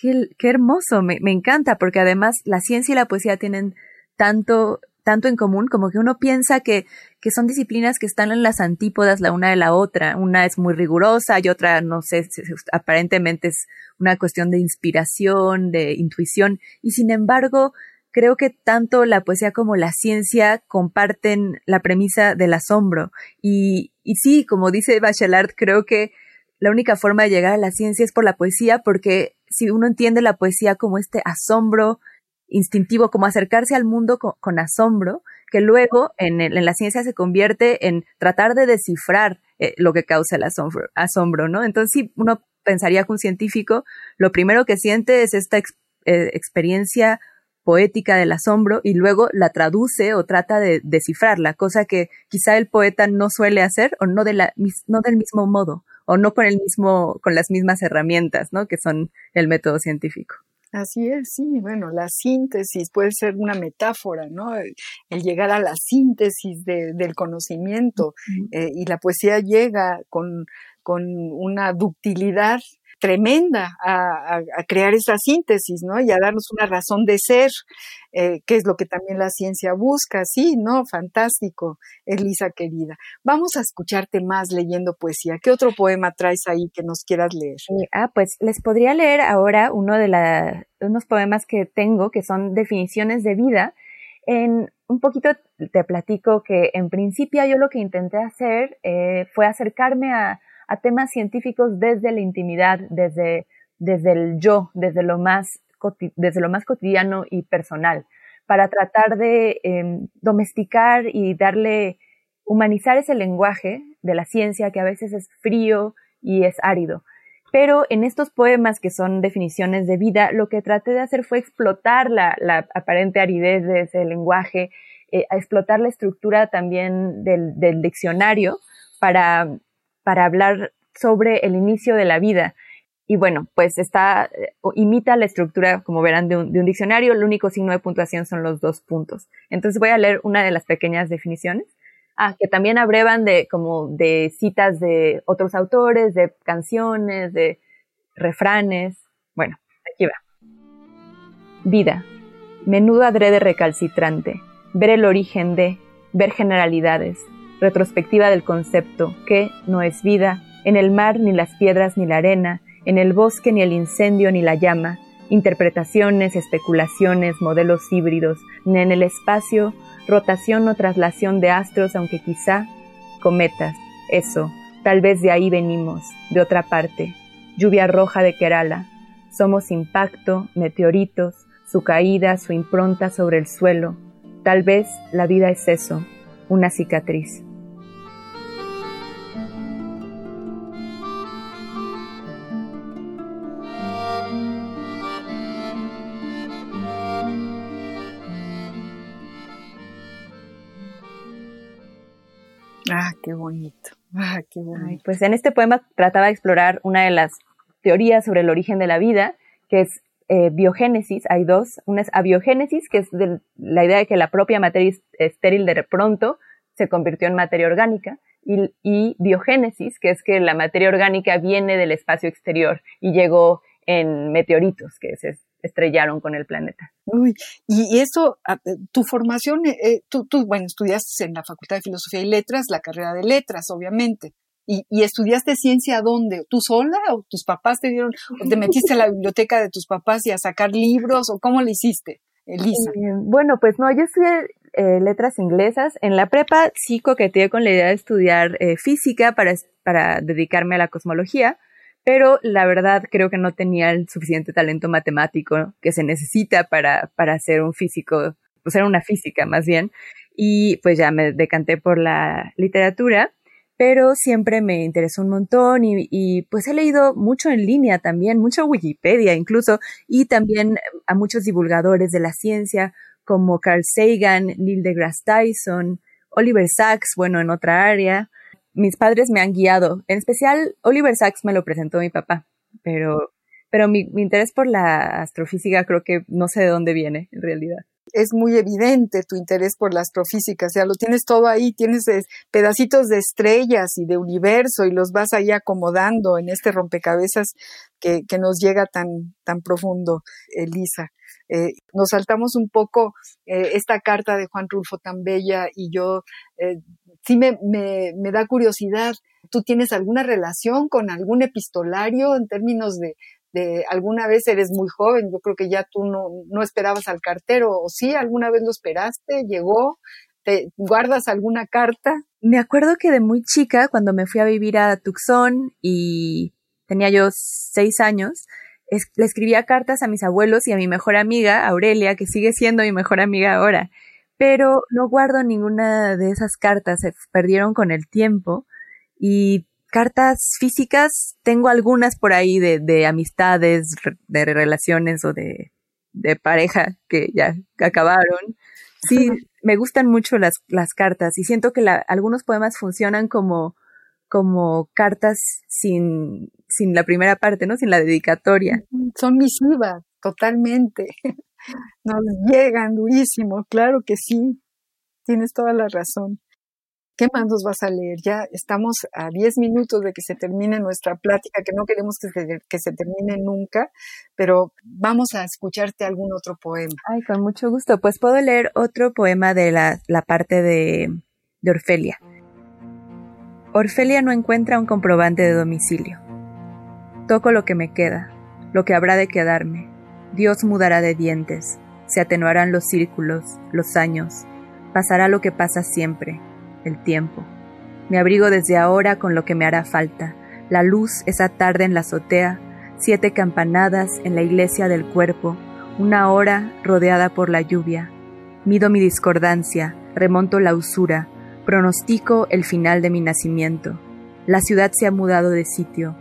Qué, hermoso, me, encanta, porque además la ciencia y la poesía tienen tanto, tanto en común, como que uno piensa que, que son disciplinas que están en las antípodas la una de la otra. Una es muy rigurosa y otra, no sé, aparentemente es una cuestión de inspiración, de intuición, y sin embargo, creo que tanto la poesía como la ciencia comparten la premisa del asombro. Y, y sí, como dice Bachelard, creo que la única forma de llegar a la ciencia es por la poesía, porque si uno entiende la poesía como este asombro instintivo, como acercarse al mundo con, asombro, que luego en, la ciencia se convierte en tratar de descifrar eh, lo que causa el asombro, asombro, ¿no? Entonces, si uno pensaría que un científico lo primero que siente es esta eh, experiencia poética del asombro y luego la traduce o trata de descifrarla, cosa que quizá el poeta no suele hacer o no, de la, no del mismo modo o no con el mismo, con las mismas herramientas, ¿no? Que son el método científico. Así es, sí, bueno, la síntesis puede ser una metáfora, ¿no? El, llegar a la síntesis del conocimiento eh, y la poesía llega con, con una ductilidad tremenda a, crear esa síntesis, ¿no? Y a darnos una razón de ser, eh, que es lo que también la ciencia busca, sí, ¿no? Fantástico, Elisa querida. Vamos a escucharte más leyendo poesía. ¿Qué otro poema traes ahí que nos quieras leer? ah, pues les podría leer ahora uno de la, unos poemas que tengo que son definiciones de vida. En un poquito te platico que en principio yo lo que intenté hacer eh, fue acercarme a a temas científicos desde la intimidad, desde, desde el yo, desde lo, más, desde lo más cotidiano y personal, para tratar de em, domesticar y darle, humanizar ese lenguaje de la ciencia que a veces es frío y es árido. Pero en estos poemas que son definiciones de vida, lo que traté de hacer fue explotar la, aparente aridez de ese lenguaje, eh, explotar la estructura también del, del diccionario para para hablar sobre el inicio de la vida. y bueno, pues está, eh, imita la estructura, como verán, de un, diccionario. El único signo de puntuación son los dos puntos. Entonces voy a leer una de las pequeñas definiciones. Ah, que también abrevan de, como de citas de otros autores, de canciones, de refranes. Bueno, aquí va. Vida. Menudo adrede recalcitrante. Ver el origen de, ver generalidades. Retrospectiva del concepto que no es vida, en el mar ni las piedras ni la arena, en el bosque ni el incendio ni la llama, interpretaciones, especulaciones, modelos híbridos, ni en el espacio, rotación o traslación de astros, aunque quizá cometas, eso, tal vez de ahí venimos, de otra parte, lluvia roja de Kerala, somos impacto, meteoritos, su caída, su impronta sobre el suelo, tal vez la vida es eso, una cicatriz. Qué bonito. Ah, qué bonito. pues en este poema trataba de explorar una de las teorías sobre el origen de la vida, que es eh, biogénesis. Hay dos. Una es abiogénesis, que es de la idea de que la propia materia estéril de pronto se convirtió en materia orgánica. Y, y biogénesis, que es que la materia orgánica viene del espacio exterior y llegó en meteoritos, que es estrellaron con el planeta. Uy, y, eso, ah, eh, tu formación, eh, eh, tú, tú, bueno, estudiaste en la Facultad de Filosofía y Letras, la carrera de Letras, obviamente. ¿Y, y estudiaste ciencia dónde? ¿Tú sola o tus papás te dieron, o te metiste a la biblioteca de tus papás y a sacar libros o cómo le hiciste, Elisa? bueno, pues no, yo estudié letras inglesas. En la prepa sí coqueteé con la idea de estudiar física para, para dedicarme a la cosmología pero la verdad creo que no tenía el suficiente talento matemático que se necesita para, para ser un físico, pues era una física más bien, y pues ya me decanté por la literatura, pero siempre me interesó un montón y, y pues he leído mucho en línea también, mucho Wikipedia incluso, y también a muchos divulgadores de la ciencia como Carl Sagan, Neil deGrasse Tyson, Oliver Sacks, bueno, en otra área, mis padres me han guiado. En especial, Oliver Sacks me lo presentó mi papá, pero, pero mi, interés por la astrofísica creo que no sé de dónde viene en realidad es muy evidente tu interés por la astrofísica, o sea, lo tienes todo ahí, tienes pedacitos de estrellas y de universo y los vas ahí acomodando en este rompecabezas que, que nos llega tan, tan profundo, Elisa. Eh, nos saltamos un poco eh, esta carta de Juan Rulfo tan bella y yo eh, sí me, me, me, da curiosidad. ¿Tú tienes alguna relación con algún epistolario en términos de, de alguna vez eres muy joven? Yo creo que ya tú no, no esperabas al cartero, o sí, alguna vez lo esperaste, llegó, ¿Te guardas alguna carta? Me acuerdo que de muy chica, cuando me fui a vivir a Tucson y tenía yo seis años, le escribía cartas a mis abuelos y a mi mejor amiga, Aurelia, que sigue siendo mi mejor amiga ahora pero no guardo ninguna de esas cartas, se perdieron con el tiempo y cartas físicas tengo algunas por ahí de, de amistades, de relaciones o de, de pareja que ya acabaron. Sí, me gustan mucho las, las cartas y siento que la, algunos poemas funcionan como, como cartas sin, sin la primera parte, ¿no? Sin la dedicatoria. Son misivas, totalmente. Nos llegan durísimo, claro que sí. Tienes toda la razón. ¿Qué más nos vas a leer? Ya estamos a 10 minutos de que se termine nuestra plática, que no queremos que se, que se termine nunca, pero vamos a escucharte algún otro poema. Ay, con mucho gusto. Pues puedo leer otro poema de la, la parte de, de Orfelia. Orfelia no encuentra un comprobante de domicilio. Toco lo que me queda, lo que habrá de quedarme, Dios mudará de dientes, se atenuarán los círculos, los años, pasará lo que pasa siempre, el tiempo. Me abrigo desde ahora con lo que me hará falta, la luz esa tarde en la azotea, siete campanadas en la iglesia del cuerpo, una hora rodeada por la lluvia. Mido mi discordancia, remonto la usura, pronostico el final de mi nacimiento. La ciudad se ha mudado de sitio.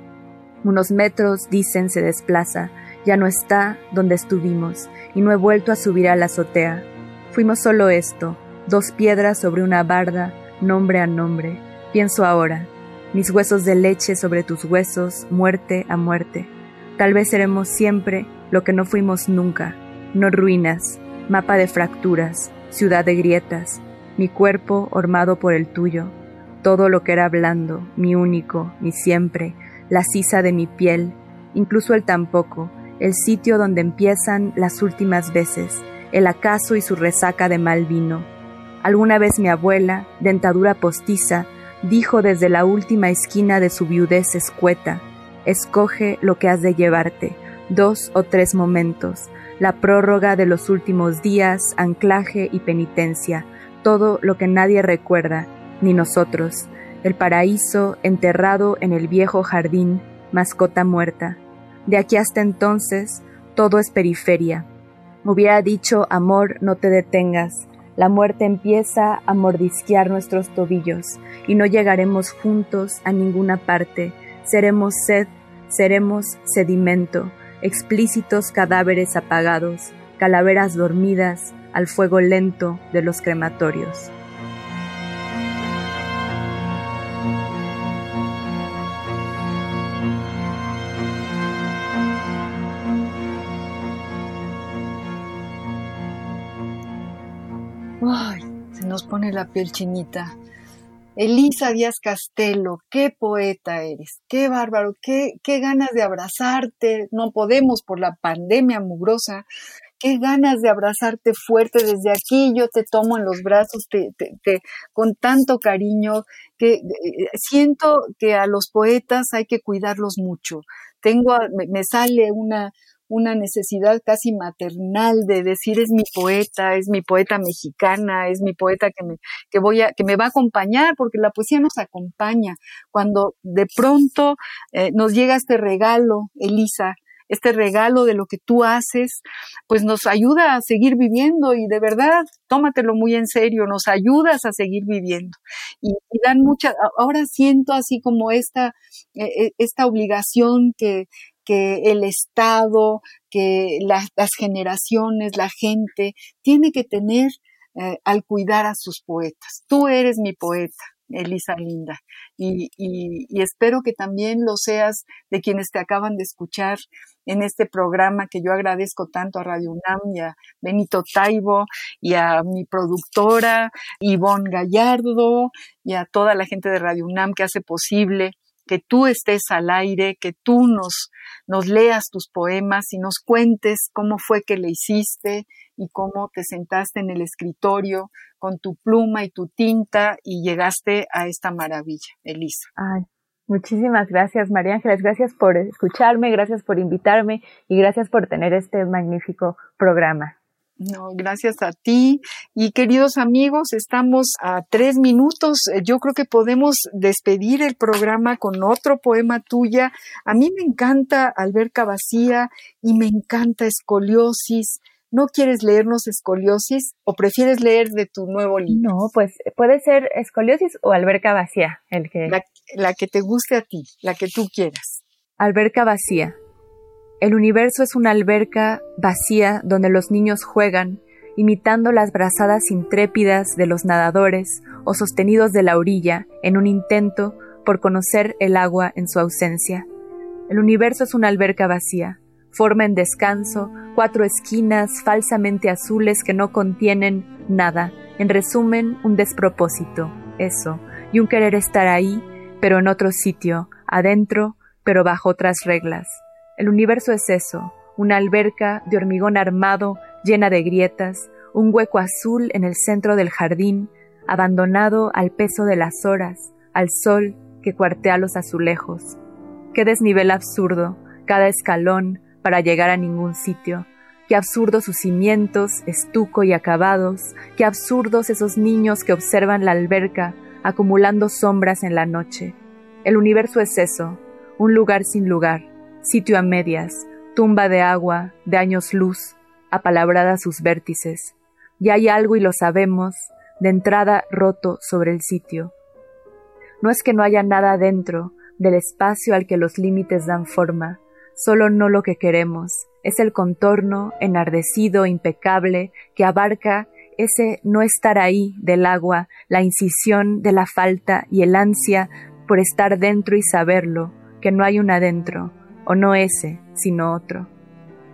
Unos metros, dicen, se desplaza, ya no está donde estuvimos y no he vuelto a subir a la azotea. Fuimos solo esto, dos piedras sobre una barda, nombre a nombre. Pienso ahora, mis huesos de leche sobre tus huesos, muerte a muerte. Tal vez seremos siempre lo que no fuimos nunca, no ruinas, mapa de fracturas, ciudad de grietas, mi cuerpo ormado por el tuyo, todo lo que era blando, mi único, mi siempre, la sisa de mi piel, incluso el tampoco, el sitio donde empiezan las últimas veces, el acaso y su resaca de mal vino. Alguna vez mi abuela, dentadura postiza, dijo desde la última esquina de su viudez escueta, escoge lo que has de llevarte, dos o tres momentos, la prórroga de los últimos días, anclaje y penitencia, todo lo que nadie recuerda, ni nosotros, el paraíso enterrado en el viejo jardín, mascota muerta. De aquí hasta entonces, todo es periferia. Hubiera dicho, amor, no te detengas. La muerte empieza a mordisquear nuestros tobillos y no llegaremos juntos a ninguna parte. Seremos sed, seremos sedimento, explícitos cadáveres apagados, calaveras dormidas al fuego lento de los crematorios. Pone la piel chinita. Elisa Díaz Castelo, qué poeta eres, qué bárbaro, qué, qué ganas de abrazarte. No podemos por la pandemia mugrosa. Qué ganas de abrazarte fuerte desde aquí. Yo te tomo en los brazos te, con tanto cariño que eh, siento que a los poetas hay que cuidarlos mucho. Tengo, me sale una, una necesidad casi maternal de decir es mi poeta, es mi poeta mexicana, es mi poeta que me, que voy a, que me va a acompañar, porque la poesía nos acompaña. Cuando de pronto eh, nos llega este regalo, Elisa, este regalo de lo que tú haces, pues nos ayuda a seguir viviendo y de verdad, tómatelo muy en serio, nos ayudas a seguir viviendo. Y, dan mucha, ahora siento así como esta, eh, eh, esta obligación que, que el Estado, que las generaciones, la gente, tiene que tener eh, al cuidar a sus poetas. Tú eres mi poeta, Elisa Linda, y, espero que también lo seas de quienes te acaban de escuchar en este programa que yo agradezco tanto a Radio UNAM y a Benito Taibo y a mi productora Ivonne Gallardo y a toda la gente de Radio UNAM que hace posible que tú estés al aire, que tú nos, nos leas tus poemas y nos cuentes cómo fue que le hiciste y cómo te sentaste en el escritorio con tu pluma y tu tinta y llegaste a esta maravilla, Elisa. Ay, muchísimas gracias, María Ángeles. Gracias por escucharme, gracias por invitarme y gracias por tener este magnífico programa. No, gracias a ti. Y queridos amigos, estamos a tres minutos. Eh, yo creo que podemos despedir el programa con otro poema tuya. A mí me encanta Alberca Vacía y me encanta Escoliosis. ¿No quieres leernos Escoliosis o prefieres leer de tu nuevo libro? No, pues puede ser Escoliosis o Alberca Vacía, el que... La, la que te guste a ti, la que tú quieras. Alberca Vacía. El universo es una alberca vacía donde los niños juegan, imitando las brazadas intrépidas de los nadadores o sostenidos de la orilla en un intento por conocer el agua en su ausencia. El universo es una alberca vacía, forma en descanso, cuatro esquinas falsamente azules que no contienen nada, en resumen, un despropósito, eso, y un querer estar ahí, pero en otro sitio, adentro, pero bajo otras reglas. El universo es eso, una alberca de hormigón armado llena de grietas, un hueco azul en el centro del jardín, abandonado al peso de las horas, al sol que cuartea los azulejos. Qué desnivel absurdo, cada escalón para llegar a ningún sitio. Qué absurdos sus cimientos, estuco y acabados, qué absurdos esos niños que observan la alberca acumulando sombras en la noche. El universo es eso, un lugar sin lugar, sitio a medias, tumba de agua, de años luz, apalabrada sus vértices. Y hay algo y lo sabemos, de entrada roto sobre el sitio. No es que no haya nada dentro del espacio al que los límites dan forma, solo no lo que queremos, es el contorno enardecido, impecable, que abarca ese no estar ahí del agua, la incisión de la falta y el ansia por estar dentro y saberlo, que no hay un adentro, o no ese, sino otro.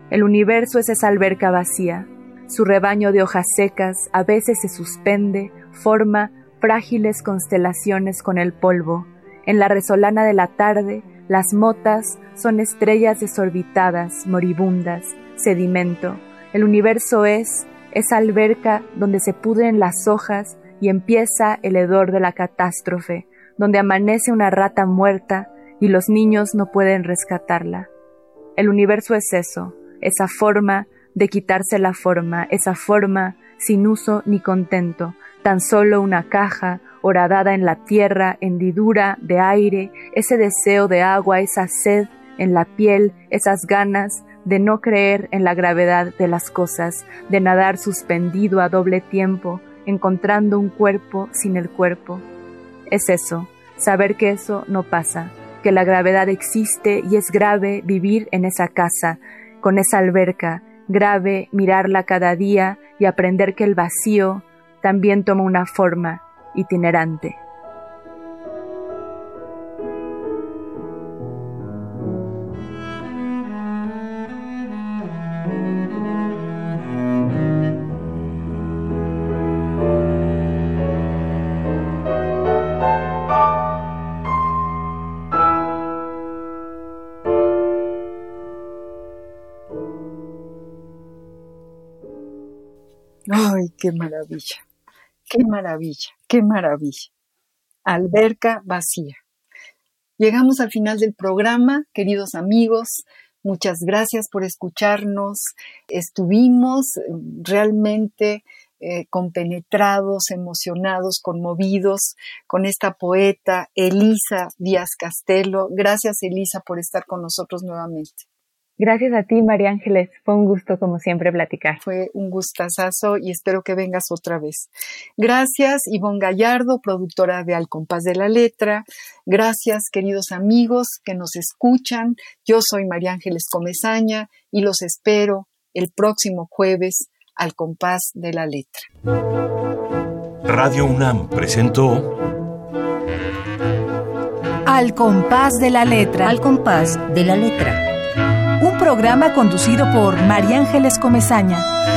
El universo es esa alberca vacía, su rebaño de hojas secas a veces se suspende, forma frágiles constelaciones con el polvo. En la resolana de la tarde, las motas son estrellas desorbitadas, moribundas, sedimento. El universo es esa alberca donde se pudren las hojas y empieza el hedor de la catástrofe, donde amanece una rata muerta y los niños no pueden rescatarla. El universo es eso, esa forma de quitarse la forma, esa forma sin uso ni contento, tan solo una caja horadada en la tierra, hendidura de aire, ese deseo de agua, esa sed en la piel, esas ganas de no creer en la gravedad de las cosas, de nadar suspendido a doble tiempo, encontrando un cuerpo sin el cuerpo. Es eso, saber que eso no pasa, que la gravedad existe y es grave vivir en esa casa, con esa alberca, grave mirarla cada día y aprender que el vacío también toma una forma itinerante. Qué maravilla! ¡Qué maravilla! ¡Qué maravilla! Alberca vacía. Llegamos al final del programa, queridos amigos. Muchas gracias por escucharnos. Estuvimos realmente eh, compenetrados, emocionados, conmovidos con esta poeta Elisa Díaz Castelo. Gracias, Elisa, por estar con nosotros nuevamente. Gracias a ti, María Ángeles. Fue un gusto, como siempre, platicar. Fue un gustazazo y espero que vengas otra vez. Gracias, Ivonne Gallardo, productora de Al Compás de la Letra. Gracias, queridos amigos que nos escuchan. Yo soy María Ángeles Comezaña y los espero el próximo jueves al Compás de la Letra. Radio UNAM presentó Al Compás de la Letra. Al compás de la letra. Programa conducido por María Ángeles Comezaña.